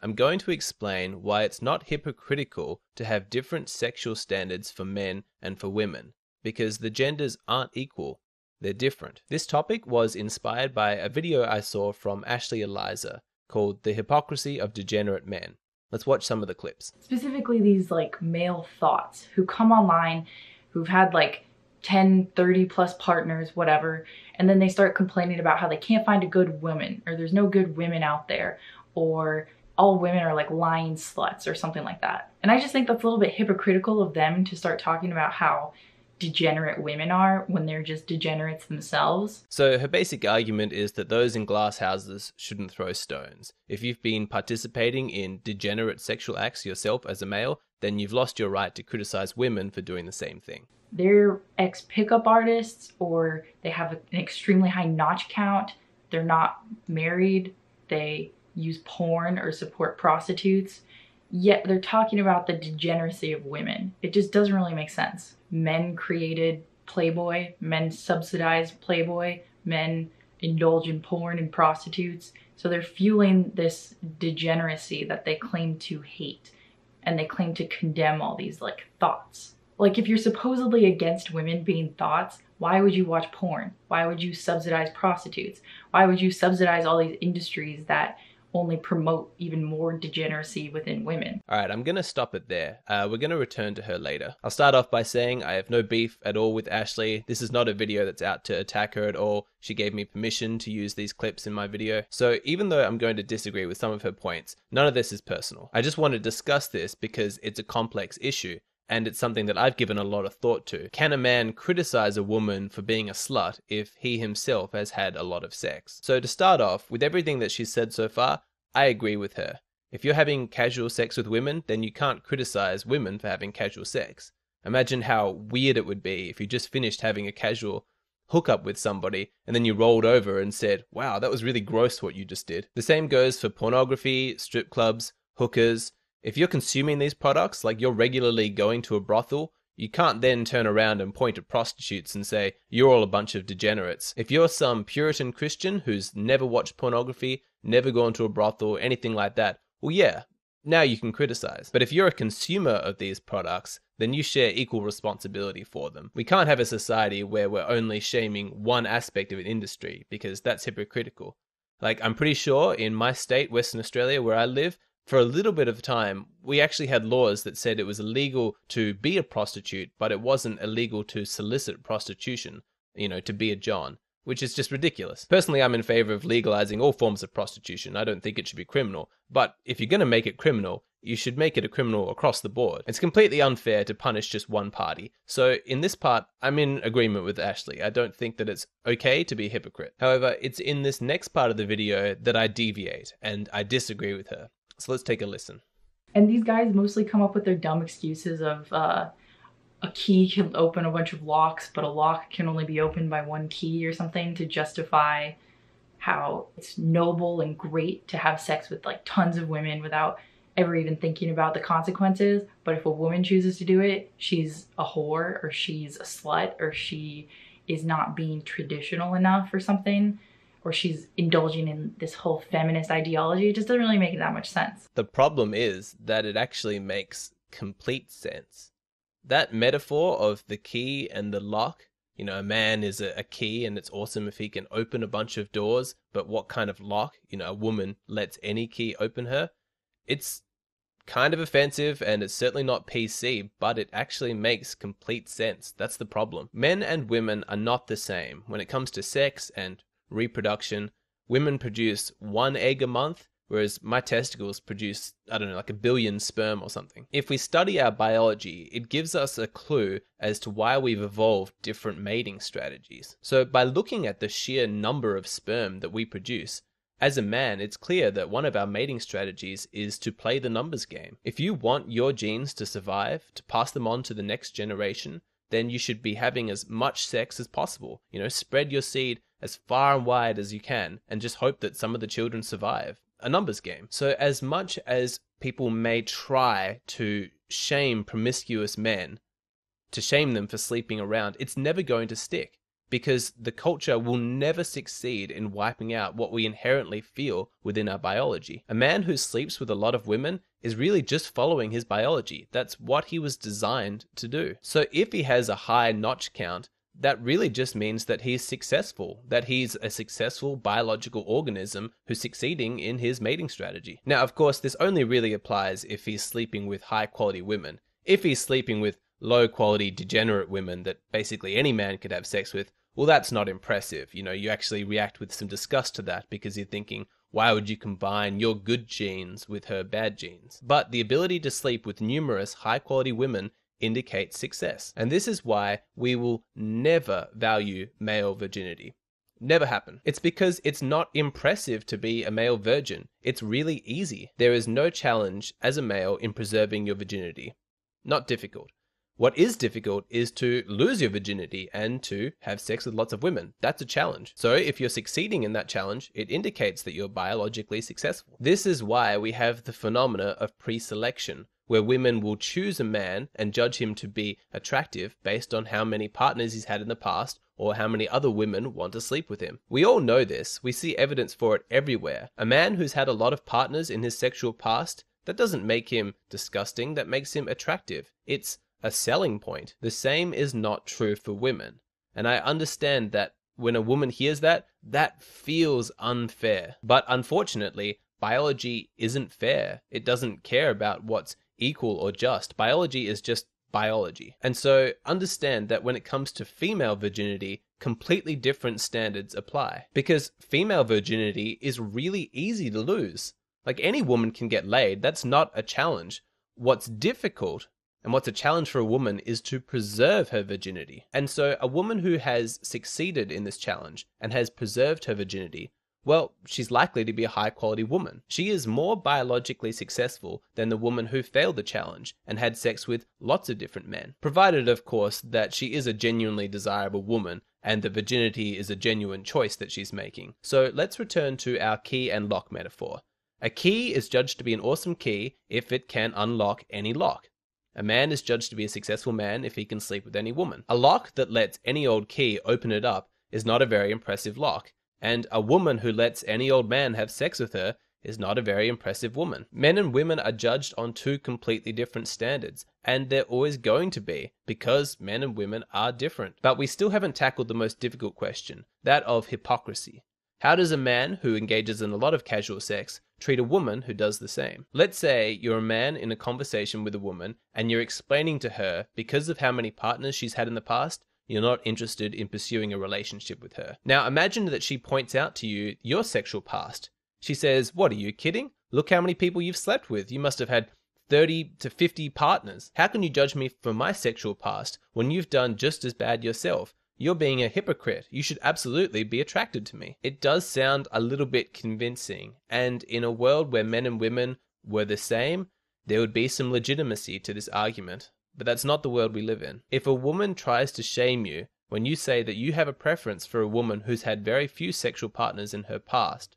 I'm going to explain why it's not hypocritical to have different sexual standards for men and for women, because the genders aren't equal, they're different. This topic was inspired by a video I saw from Ashley Eliza called The Hypocrisy of Degenerate Men. Let's watch some of the clips. Specifically, these like male thoughts who come online who've had like 10, 30 plus partners, whatever, and then they start complaining about how they can't find a good woman or there's no good women out there or all women are like lying sluts or something like that. And I just think that's a little bit hypocritical of them to start talking about how degenerate women are when they're just degenerates themselves. So her basic argument is that those in glass houses shouldn't throw stones. If you've been participating in degenerate sexual acts yourself as a male, then you've lost your right to criticize women for doing the same thing. They're ex pickup artists or they have an extremely high notch count. They're not married. They use porn or support prostitutes. Yet they're talking about the degeneracy of women. It just doesn't really make sense. Men created Playboy, men subsidized Playboy, men indulge in porn and prostitutes. So they're fueling this degeneracy that they claim to hate and they claim to condemn all these like thoughts. Like if you're supposedly against women being thoughts, why would you watch porn? Why would you subsidize prostitutes? Why would you subsidize all these industries that only promote even more degeneracy within women. All right, I'm going to stop it there. Uh, we're going to return to her later. I'll start off by saying I have no beef at all with Ashley. This is not a video that's out to attack her at all. She gave me permission to use these clips in my video. So even though I'm going to disagree with some of her points, none of this is personal. I just want to discuss this because it's a complex issue and it's something that I've given a lot of thought to. Can a man criticize a woman for being a slut if he himself has had a lot of sex? So, to start off, with everything that she's said so far, I agree with her. If you're having casual sex with women, then you can't criticize women for having casual sex. Imagine how weird it would be if you just finished having a casual hookup with somebody and then you rolled over and said, wow, that was really gross what you just did. The same goes for pornography, strip clubs, hookers, if you're consuming these products, like you're regularly going to a brothel, you can't then turn around and point at prostitutes and say, you're all a bunch of degenerates. If you're some Puritan Christian who's never watched pornography, never gone to a brothel, anything like that, well, yeah, now you can criticize. But if you're a consumer of these products, then you share equal responsibility for them. We can't have a society where we're only shaming one aspect of an industry because that's hypocritical. Like, I'm pretty sure in my state, Western Australia, where I live, for a little bit of time, we actually had laws that said it was illegal to be a prostitute, but it wasn't illegal to solicit prostitution, you know, to be a John, which is just ridiculous. Personally, I'm in favor of legalizing all forms of prostitution. I don't think it should be criminal. But if you're going to make it criminal, you should make it a criminal across the board. It's completely unfair to punish just one party. So, in this part, I'm in agreement with Ashley. I don't think that it's okay to be a hypocrite. However, it's in this next part of the video that I deviate and I disagree with her. So let's take a listen. And these guys mostly come up with their dumb excuses of uh, a key can open a bunch of locks, but a lock can only be opened by one key or something to justify how it's noble and great to have sex with like tons of women without ever even thinking about the consequences. But if a woman chooses to do it, she's a whore or she's a slut or she is not being traditional enough or something or she's indulging in this whole feminist ideology. It just doesn't really make that much sense. The problem is that it actually makes complete sense. That metaphor of the key and the lock, you know, a man is a, a key and it's awesome if he can open a bunch of doors, but what kind of lock? You know, a woman lets any key open her. It's kind of offensive and it's certainly not PC, but it actually makes complete sense. That's the problem. Men and women are not the same when it comes to sex and reproduction, women produce one egg a month, whereas my testicles produce, I don't know, like a billion sperm or something. If we study our biology, it gives us a clue as to why we've evolved different mating strategies. So, by looking at the sheer number of sperm that we produce, as a man, it's clear that one of our mating strategies is to play the numbers game. If you want your genes to survive, to pass them on to the next generation, then you should be having as much sex as possible. You know, spread your seed as far and wide as you can and just hope that some of the children survive. A numbers game. So, as much as people may try to shame promiscuous men, to shame them for sleeping around, it's never going to stick because the culture will never succeed in wiping out what we inherently feel within our biology. A man who sleeps with a lot of women is really just following his biology. That's what he was designed to do. So if he has a high notch count, that really just means that he's successful, that he's a successful biological organism who's succeeding in his mating strategy. Now, of course, this only really applies if he's sleeping with high quality women. If he's sleeping with low quality degenerate women that basically any man could have sex with, well, that's not impressive. You know, you actually react with some disgust to that because you're thinking, why would you combine your good genes with her bad genes? But the ability to sleep with numerous high quality women indicates success. And this is why we will never value male virginity. Never happen. It's because it's not impressive to be a male virgin. It's really easy. There is no challenge as a male in preserving your virginity. Not difficult. What is difficult is to lose your virginity and to have sex with lots of women. That's a challenge. So if you're succeeding in that challenge, it indicates that you're biologically successful. This is why we have the phenomena of pre-selection, where women will choose a man and judge him to be attractive based on how many partners he's had in the past or how many other women want to sleep with him. We all know this. We see evidence for it everywhere. A man who's had a lot of partners in his sexual past, that doesn't make him disgusting, that makes him attractive. It's a selling point. The same is not true for women. And I understand that when a woman hears that, that feels unfair. But unfortunately, biology isn't fair. It doesn't care about what's equal or just. Biology is just biology. And so understand that when it comes to female virginity, completely different standards apply. Because female virginity is really easy to lose. Like any woman can get laid, that's not a challenge. What's difficult and what's a challenge for a woman is to preserve her virginity. And so, a woman who has succeeded in this challenge and has preserved her virginity, well, she's likely to be a high quality woman. She is more biologically successful than the woman who failed the challenge and had sex with lots of different men. Provided, of course, that she is a genuinely desirable woman and the virginity is a genuine choice that she's making. So, let's return to our key and lock metaphor. A key is judged to be an awesome key if it can unlock any lock. A man is judged to be a successful man if he can sleep with any woman. A lock that lets any old key open it up is not a very impressive lock, and a woman who lets any old man have sex with her is not a very impressive woman. Men and women are judged on two completely different standards, and they're always going to be, because men and women are different. But we still haven't tackled the most difficult question, that of hypocrisy. How does a man who engages in a lot of casual sex treat a woman who does the same? Let's say you're a man in a conversation with a woman and you're explaining to her because of how many partners she's had in the past, you're not interested in pursuing a relationship with her. Now imagine that she points out to you your sexual past. She says, What are you kidding? Look how many people you've slept with. You must have had 30 to 50 partners. How can you judge me for my sexual past when you've done just as bad yourself? You're being a hypocrite. You should absolutely be attracted to me. It does sound a little bit convincing, and in a world where men and women were the same, there would be some legitimacy to this argument. But that's not the world we live in. If a woman tries to shame you when you say that you have a preference for a woman who's had very few sexual partners in her past,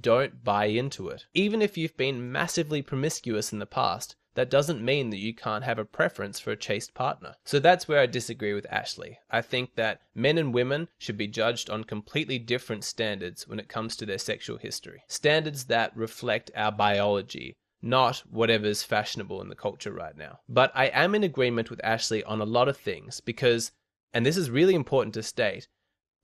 don't buy into it. Even if you've been massively promiscuous in the past, that doesn't mean that you can't have a preference for a chaste partner. So that's where I disagree with Ashley. I think that men and women should be judged on completely different standards when it comes to their sexual history. Standards that reflect our biology, not whatever's fashionable in the culture right now. But I am in agreement with Ashley on a lot of things because, and this is really important to state,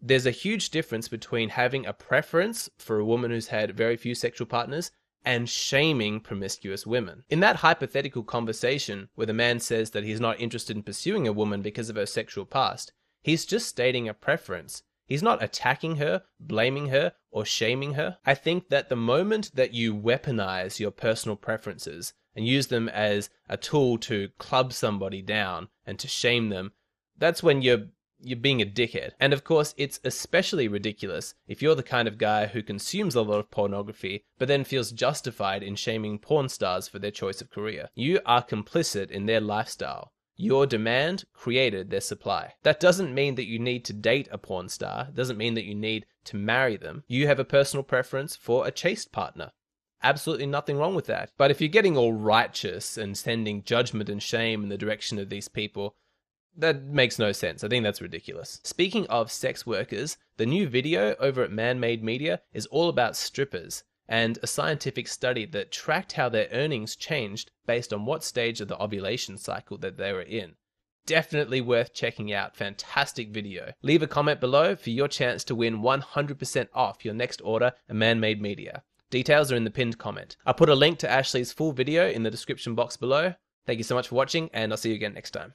there's a huge difference between having a preference for a woman who's had very few sexual partners and shaming promiscuous women. In that hypothetical conversation where the man says that he's not interested in pursuing a woman because of her sexual past, he's just stating a preference. He's not attacking her, blaming her, or shaming her. I think that the moment that you weaponize your personal preferences and use them as a tool to club somebody down and to shame them, that's when you're you're being a dickhead. And of course, it's especially ridiculous if you're the kind of guy who consumes a lot of pornography, but then feels justified in shaming porn stars for their choice of career. You are complicit in their lifestyle. Your demand created their supply. That doesn't mean that you need to date a porn star, doesn't mean that you need to marry them. You have a personal preference for a chaste partner. Absolutely nothing wrong with that. But if you're getting all righteous and sending judgment and shame in the direction of these people, That makes no sense. I think that's ridiculous. Speaking of sex workers, the new video over at Man Made Media is all about strippers and a scientific study that tracked how their earnings changed based on what stage of the ovulation cycle that they were in. Definitely worth checking out. Fantastic video. Leave a comment below for your chance to win 100% off your next order at Man Made Media. Details are in the pinned comment. I'll put a link to Ashley's full video in the description box below. Thank you so much for watching, and I'll see you again next time.